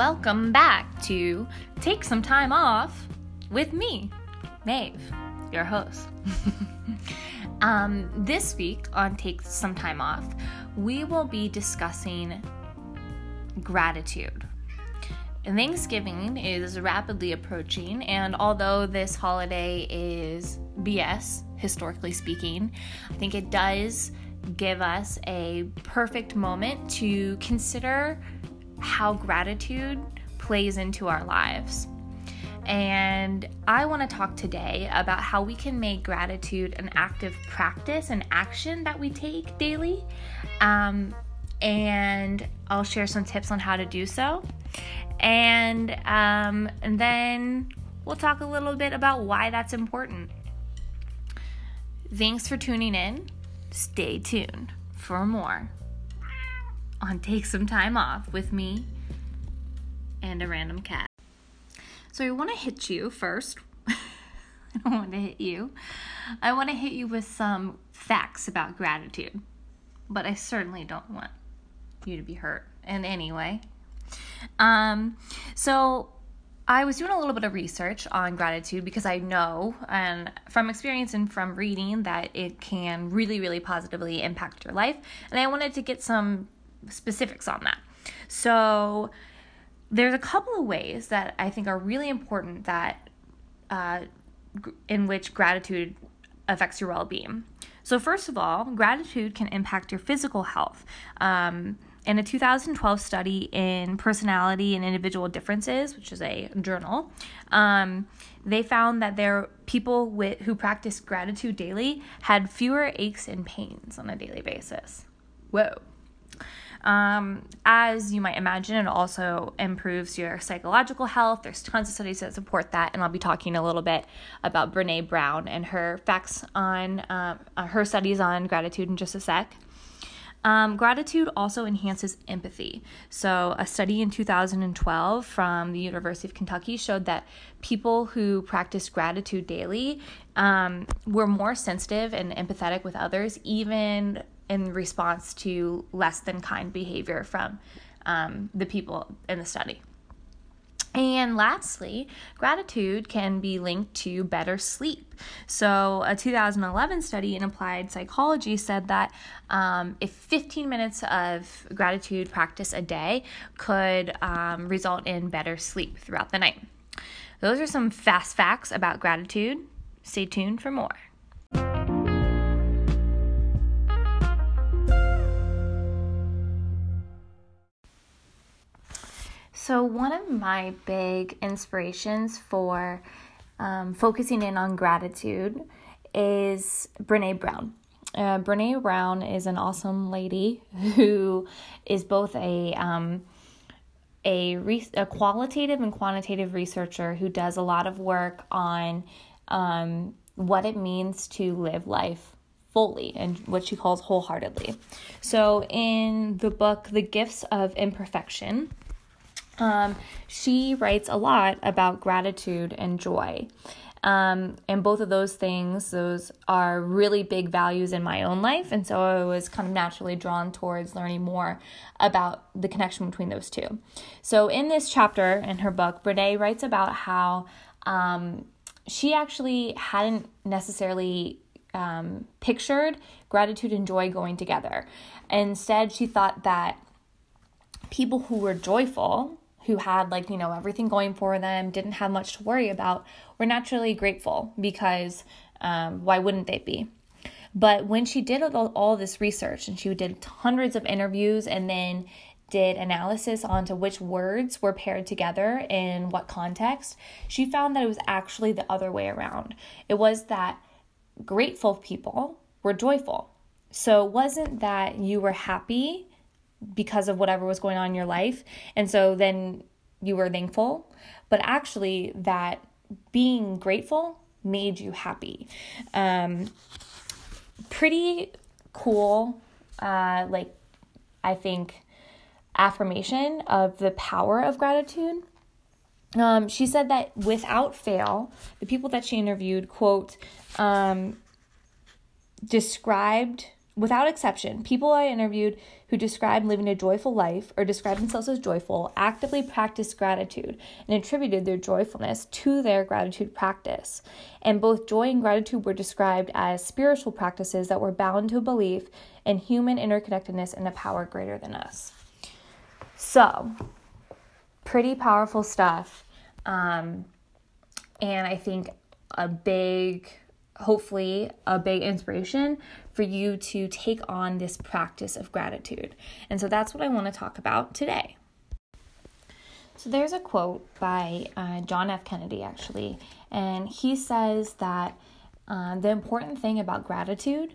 welcome back to Take Some Time Off with me, Maeve, your host. um, this week on Take Some Time Off, we will be discussing gratitude. Thanksgiving is rapidly approaching, and although this holiday is BS, historically speaking, I think it does give us a perfect moment to consider how gratitude plays into our lives. And I want to talk today about how we can make gratitude an active practice, an action that we take daily. Um, and I'll share some tips on how to do so. And, um, and then we'll talk a little bit about why that's important. Thanks for tuning in. Stay tuned for more on Take Some Time Off with me and a random cat. So I want to hit you first. I don't want to hit you. I want to hit you with some facts about gratitude, but I certainly don't want you to be hurt in any way. Um, so I was doing a little bit of research on gratitude because I know, and from experience and from reading, that it can really, really positively impact your life. And I wanted to get some specifics on that. So, there's a couple of ways that I think are really important that uh, in which gratitude affects your well-being. So, first of all, gratitude can impact your physical health. Um, in a 2012 study in Personality and Individual Differences, which is a journal, um, they found that there people with who practice gratitude daily had fewer aches and pains on a daily basis. Whoa. Um, as you might imagine, it also improves your psychological health. There's tons of studies that support that, and I'll be talking a little bit about Brene Brown and her facts on uh, her studies on gratitude in just a sec. Um, gratitude also enhances empathy. So, a study in 2012 from the University of Kentucky showed that people who practiced gratitude daily um, were more sensitive and empathetic with others, even in response to less than kind behavior from um, the people in the study. And lastly, gratitude can be linked to better sleep. So, a 2011 study in applied psychology said that um, if 15 minutes of gratitude practice a day could um, result in better sleep throughout the night. Those are some fast facts about gratitude. Stay tuned for more. So, one of my big inspirations for um, focusing in on gratitude is Brene Brown. Uh, Brene Brown is an awesome lady who is both a um, a, re- a qualitative and quantitative researcher who does a lot of work on um, what it means to live life fully and what she calls wholeheartedly. So, in the book, The Gifts of Imperfection, um, she writes a lot about gratitude and joy. Um, and both of those things, those are really big values in my own life. And so I was kind of naturally drawn towards learning more about the connection between those two. So in this chapter in her book, Brene writes about how um, she actually hadn't necessarily um, pictured gratitude and joy going together. Instead, she thought that people who were joyful who had like you know everything going for them didn't have much to worry about were naturally grateful because um, why wouldn't they be? But when she did all, all this research and she did hundreds of interviews and then did analysis onto which words were paired together in what context she found that it was actually the other way around. It was that grateful people were joyful. So it wasn't that you were happy because of whatever was going on in your life. And so then you were thankful, but actually that being grateful made you happy. Um, pretty cool, uh, like, I think, affirmation of the power of gratitude. Um, she said that without fail, the people that she interviewed, quote, um, described Without exception, people I interviewed who described living a joyful life or described themselves as joyful actively practiced gratitude and attributed their joyfulness to their gratitude practice. And both joy and gratitude were described as spiritual practices that were bound to a belief in human interconnectedness and a power greater than us. So, pretty powerful stuff. Um, and I think a big hopefully a big inspiration for you to take on this practice of gratitude. And so that's what I want to talk about today. So there's a quote by uh, John F. Kennedy, actually, and he says that uh, the important thing about gratitude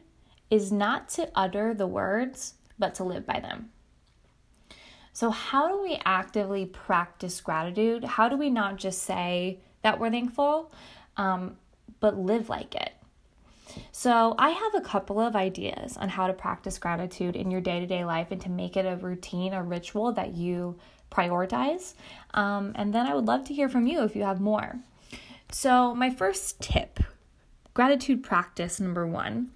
is not to utter the words, but to live by them. So, how do we actively practice gratitude? How do we not just say that we're thankful, um, but live like it. So, I have a couple of ideas on how to practice gratitude in your day to day life and to make it a routine, a ritual that you prioritize. Um, and then I would love to hear from you if you have more. So, my first tip gratitude practice number one.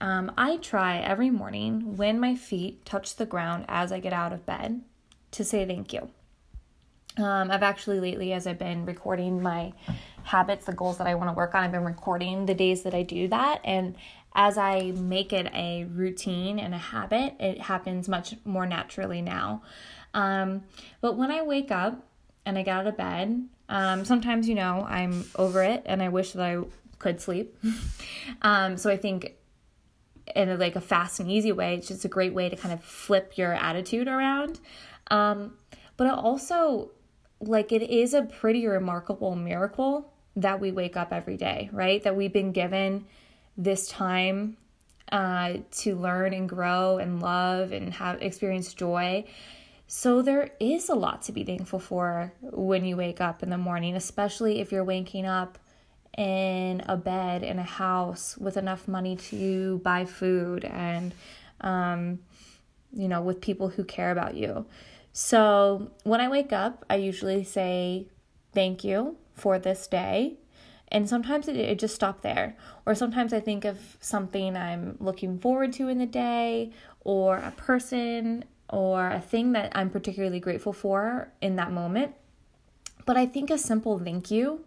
Um, I try every morning when my feet touch the ground as I get out of bed to say thank you. Um, I've actually lately, as I've been recording my habits, the goals that I want to work on, I've been recording the days that I do that. And as I make it a routine and a habit, it happens much more naturally now. Um, but when I wake up and I get out of bed, um, sometimes, you know, I'm over it and I wish that I could sleep. um, so I think in a, like a fast and easy way, it's just a great way to kind of flip your attitude around. Um, but also like it is a pretty remarkable miracle that we wake up every day, right? That we've been given this time uh, to learn and grow and love and have experience joy. So there is a lot to be thankful for when you wake up in the morning, especially if you're waking up in a bed in a house with enough money to buy food and um, you know with people who care about you. So when I wake up, I usually say thank you for this day. And sometimes it, it just stopped there. Or sometimes I think of something I'm looking forward to in the day, or a person, or a thing that I'm particularly grateful for in that moment. But I think a simple thank you,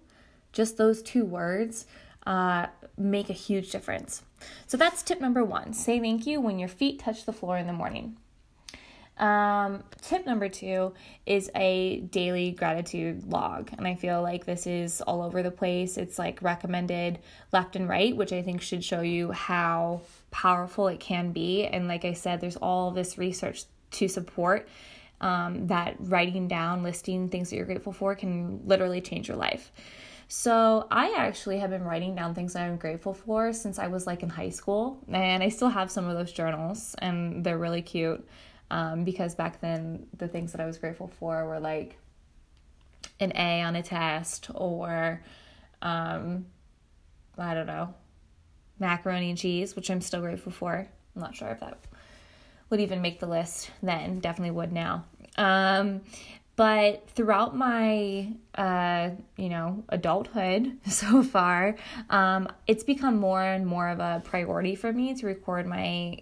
just those two words, uh, make a huge difference. So that's tip number one say thank you when your feet touch the floor in the morning. Um, tip number two is a daily gratitude log. And I feel like this is all over the place. It's like recommended left and right, which I think should show you how powerful it can be. And like I said, there's all this research to support um, that writing down, listing things that you're grateful for can literally change your life. So, I actually have been writing down things I'm grateful for since I was like in high school, and I still have some of those journals, and they're really cute um, because back then the things that I was grateful for were like an A on a test or um, I don't know, macaroni and cheese, which I'm still grateful for. I'm not sure if that would even make the list then, definitely would now. Um, but throughout my uh, you know adulthood so far um, it's become more and more of a priority for me to record my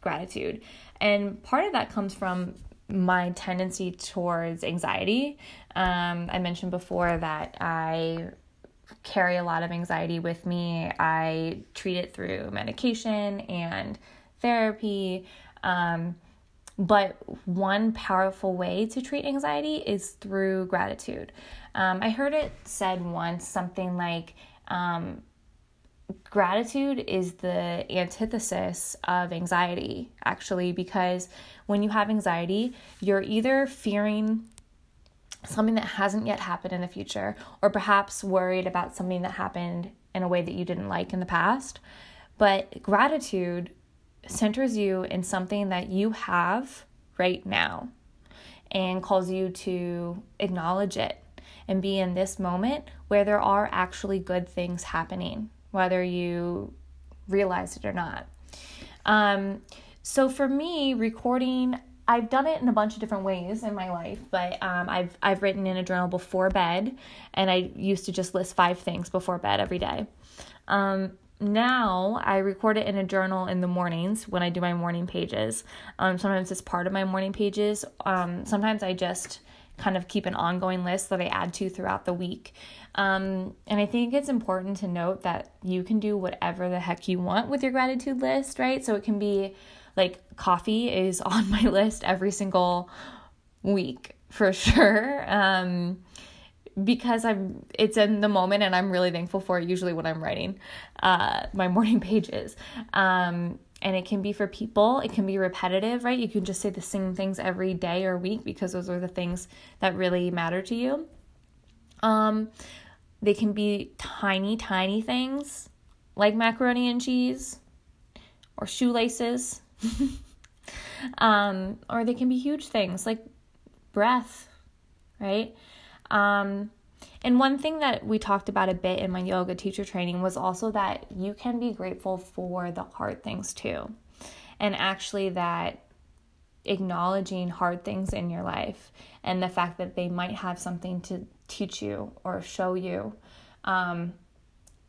gratitude and part of that comes from my tendency towards anxiety. Um, I mentioned before that I carry a lot of anxiety with me. I treat it through medication and therapy. Um, but one powerful way to treat anxiety is through gratitude. Um, I heard it said once something like, um, gratitude is the antithesis of anxiety, actually, because when you have anxiety, you're either fearing something that hasn't yet happened in the future, or perhaps worried about something that happened in a way that you didn't like in the past. But gratitude centers you in something that you have right now and calls you to acknowledge it and be in this moment where there are actually good things happening whether you realize it or not. Um, so for me, recording, I've done it in a bunch of different ways in my life, but um, I've I've written in a journal before bed, and I used to just list five things before bed every day. Um, now I record it in a journal in the mornings when I do my morning pages. Um, sometimes it's part of my morning pages. Um, sometimes I just kind of keep an ongoing list that I add to throughout the week. Um, and I think it's important to note that you can do whatever the heck you want with your gratitude list, right? So it can be like coffee is on my list every single week for sure. Um, because I'm it's in the moment and I'm really thankful for it usually when I'm writing uh, my morning pages. Um, and it can be for people, it can be repetitive, right? You can just say the same things every day or week because those are the things that really matter to you. Um, they can be tiny, tiny things like macaroni and cheese or shoelaces. um, or they can be huge things like breath, right? Um, and one thing that we talked about a bit in my yoga teacher training was also that you can be grateful for the hard things too. And actually, that acknowledging hard things in your life and the fact that they might have something to teach you or show you um,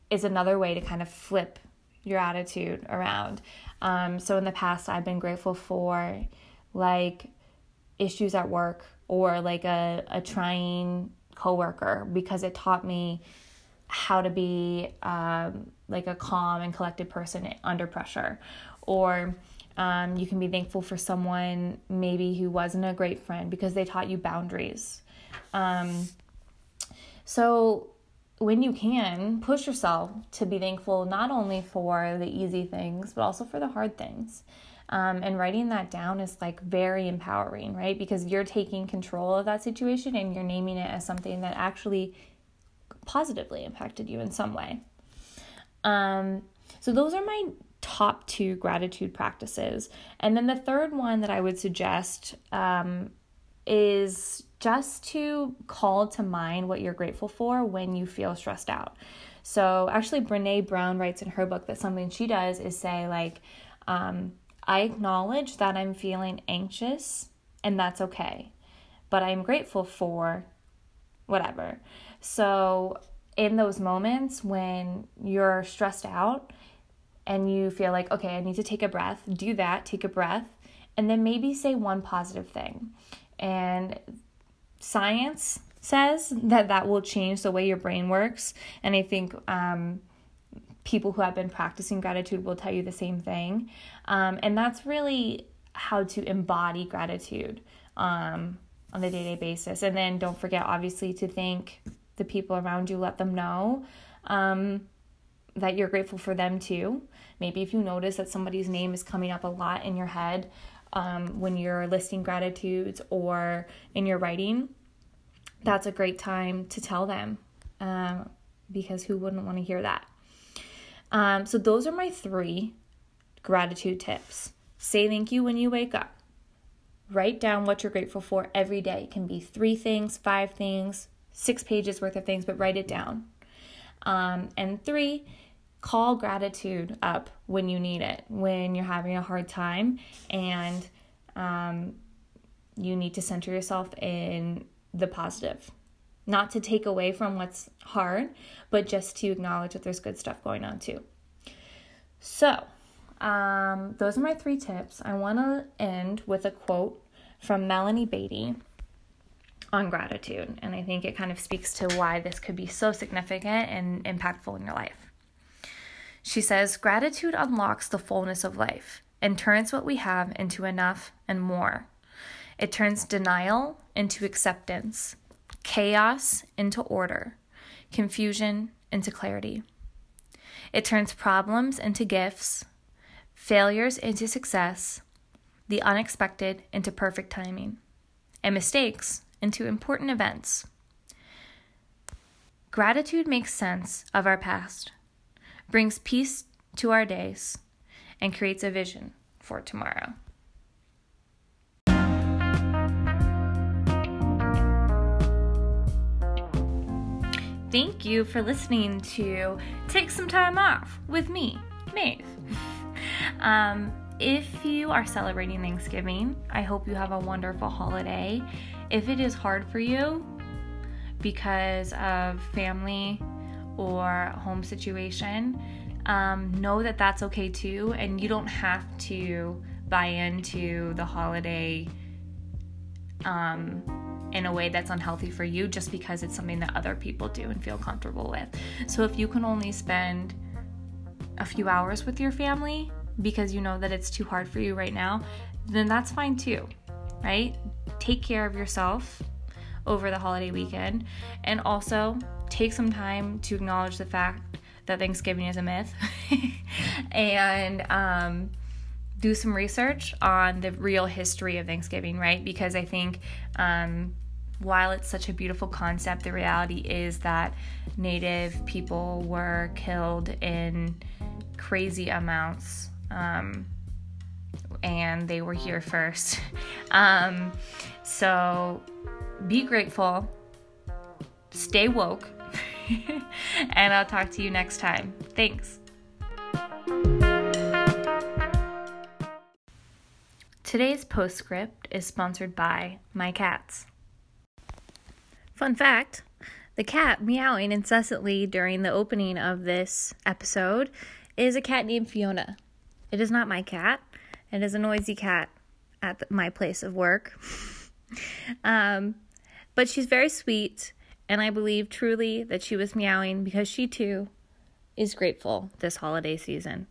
is another way to kind of flip your attitude around. Um, so, in the past, I've been grateful for like issues at work or like a, a trying coworker because it taught me how to be um, like a calm and collected person under pressure. Or um, you can be thankful for someone maybe who wasn't a great friend because they taught you boundaries. Um, so when you can push yourself to be thankful not only for the easy things but also for the hard things um, and writing that down is like very empowering, right? Because you're taking control of that situation and you're naming it as something that actually positively impacted you in some way. Um, so, those are my top two gratitude practices. And then the third one that I would suggest um, is just to call to mind what you're grateful for when you feel stressed out. So, actually, Brene Brown writes in her book that something she does is say, like, um, I acknowledge that I'm feeling anxious and that's okay. But I'm grateful for whatever. So, in those moments when you're stressed out and you feel like, okay, I need to take a breath, do that, take a breath, and then maybe say one positive thing. And science says that that will change the way your brain works. And I think um, people who have been practicing gratitude will tell you the same thing. Um, and that's really how to embody gratitude um, on a day to day basis. And then don't forget, obviously, to thank the people around you, let them know um, that you're grateful for them too. Maybe if you notice that somebody's name is coming up a lot in your head um, when you're listing gratitudes or in your writing, that's a great time to tell them um, because who wouldn't want to hear that? Um, so, those are my three gratitude tips. Say thank you when you wake up. Write down what you're grateful for every day. It can be three things, five things, six pages worth of things, but write it down. Um, and three, call gratitude up when you need it, when you're having a hard time and um, you need to center yourself in the positive not to take away from what's hard, but just to acknowledge that there's good stuff going on too. So, um, those are my three tips. I want to end with a quote from Melanie Beattie on gratitude, and I think it kind of speaks to why this could be so significant and impactful in your life. She says, Gratitude unlocks the fullness of life and turns what we have into enough and more. It turns denial into acceptance chaos into order, confusion into clarity. It turns problems into gifts, failures into success, the unexpected into perfect timing, and mistakes into important events. Gratitude makes sense of our past, brings peace to our days, and creates a vision for tomorrow. Thank you for listening to Take Some Time Off with me, Maeve. um, if you are celebrating Thanksgiving, I hope you have a wonderful holiday. If it is hard for you because of family or home situation, um, know that that's okay too, and you don't have to buy into the holiday um, in a way that's unhealthy for you just because it's something that other people do and feel comfortable with. So if you can only spend a few hours with your family because you know that it's too hard for you right now, then that's fine too, right? Take care of yourself over the holiday weekend and also take some time to acknowledge the fact that Thanksgiving is a myth and um, do some research on the real history of Thanksgiving, right? Because I think um, while it's such a beautiful concept, the reality is that Native people were killed in crazy amounts. Um, and they were here first. Um, so be grateful, stay woke, and I'll talk to you next time. Thanks. Today's postscript is sponsored by my cats. Fun fact the cat meowing incessantly during the opening of this episode is a cat named Fiona. It is not my cat, it is a noisy cat at my place of work. um, but she's very sweet, and I believe truly that she was meowing because she too is grateful this holiday season.